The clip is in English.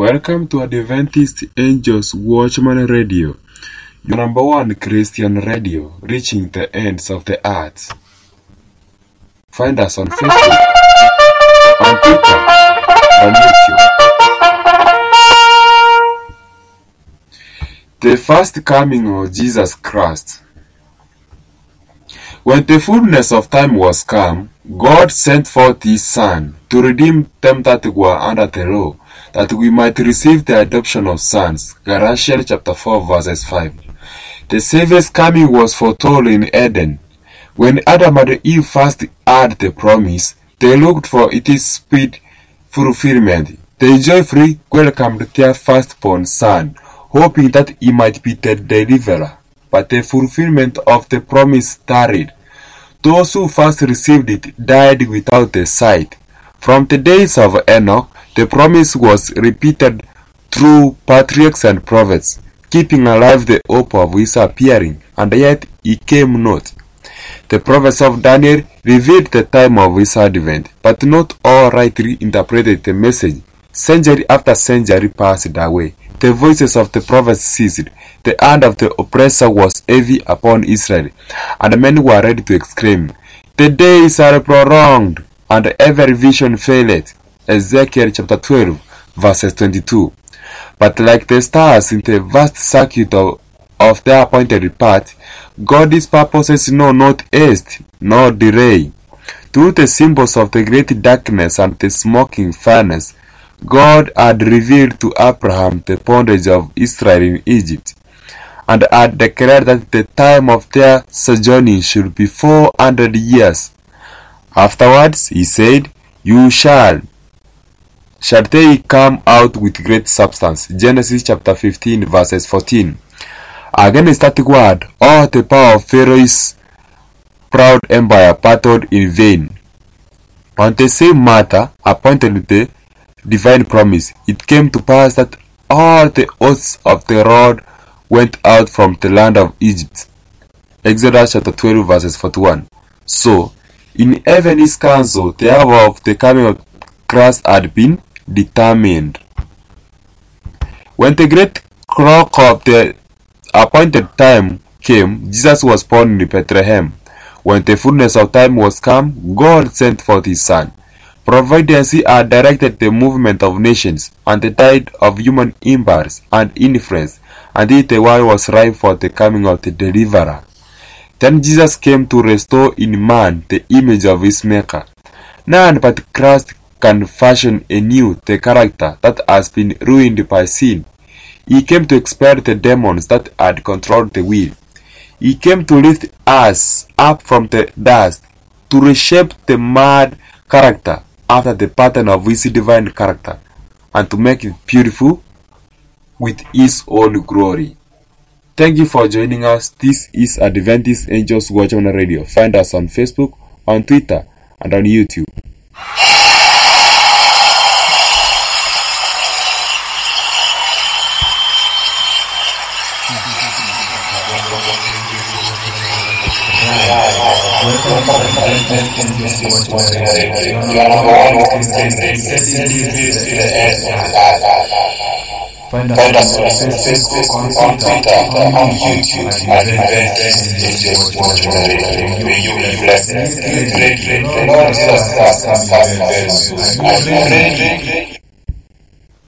Welcome to Adventist Angels Watchman Radio, your number one Christian radio, reaching the ends of the earth. Find us on Facebook, on Twitter, on YouTube. The first coming of Jesus Christ. When the fullness of time was come, God sent forth His Son to redeem them that were under the law, that we might receive the adoption of sons. Galatians chapter 4 verses 5. The Savior's coming was foretold in Eden. When Adam and Eve first heard the promise, they looked for its speed fulfillment. They joyfully welcomed their firstborn son, hoping that he might be the deliverer. But the fulfillment of the promise tarried. Those who first received it died without the sight. From the days of Enoch, the promise was repeated through patriarchs and prophets, keeping alive the hope of his appearing, and yet he came not. The prophets of Daniel revealed the time of his advent, but not all rightly interpreted the message. Century after century passed away. The voices of the prophets ceased. The hand of the oppressor was heavy upon Israel, and men were ready to exclaim, The days are prolonged, and every vision faileth. Ezekiel chapter 12, verses 22. But like the stars in the vast circuit of, of their appointed path, God's purposes know not haste nor delay. Through the symbols of the great darkness and the smoking furnace, God had revealed to Abraham the bondage of Israel in Egypt, and had declared that the time of their sojourning should be four hundred years. Afterwards, he said, You shall shall they come out with great substance. Genesis chapter 15 verses 14. Again, Against that word, all the power of Pharaoh's proud empire battled in vain. On the same matter, appointed with the divine promise, it came to pass that all the oaths of the Lord went out from the land of Egypt. Exodus chapter 12 verses 41. So, in heaven's council, the hour of the coming of Christ had been determined. When the great clock of the appointed time came, Jesus was born in Bethlehem. When the fullness of time was come, God sent forth his Son. Providence had directed the movement of nations, and the tide of human impulse and influence, and yet the world was ripe for the coming of the deliverer. Then Jesus came to restore in man the image of his Maker. None but Christ can fashion anew the character that has been ruined by sin. He came to expel the demons that had controlled the will. He came to lift us up from the dust, to reshape the mad character after the pattern of his divine character, and to make it beautiful with his own glory. Thank you for joining us. This is Adventist Angels Watchman Radio. Find us on Facebook, on Twitter, and on YouTube. Find us on Facebook, on Twitter, on YouTube, at Adventist Watchman Radio. May you be blessed greatly. Lord Jesus Christ, come very soon. I pray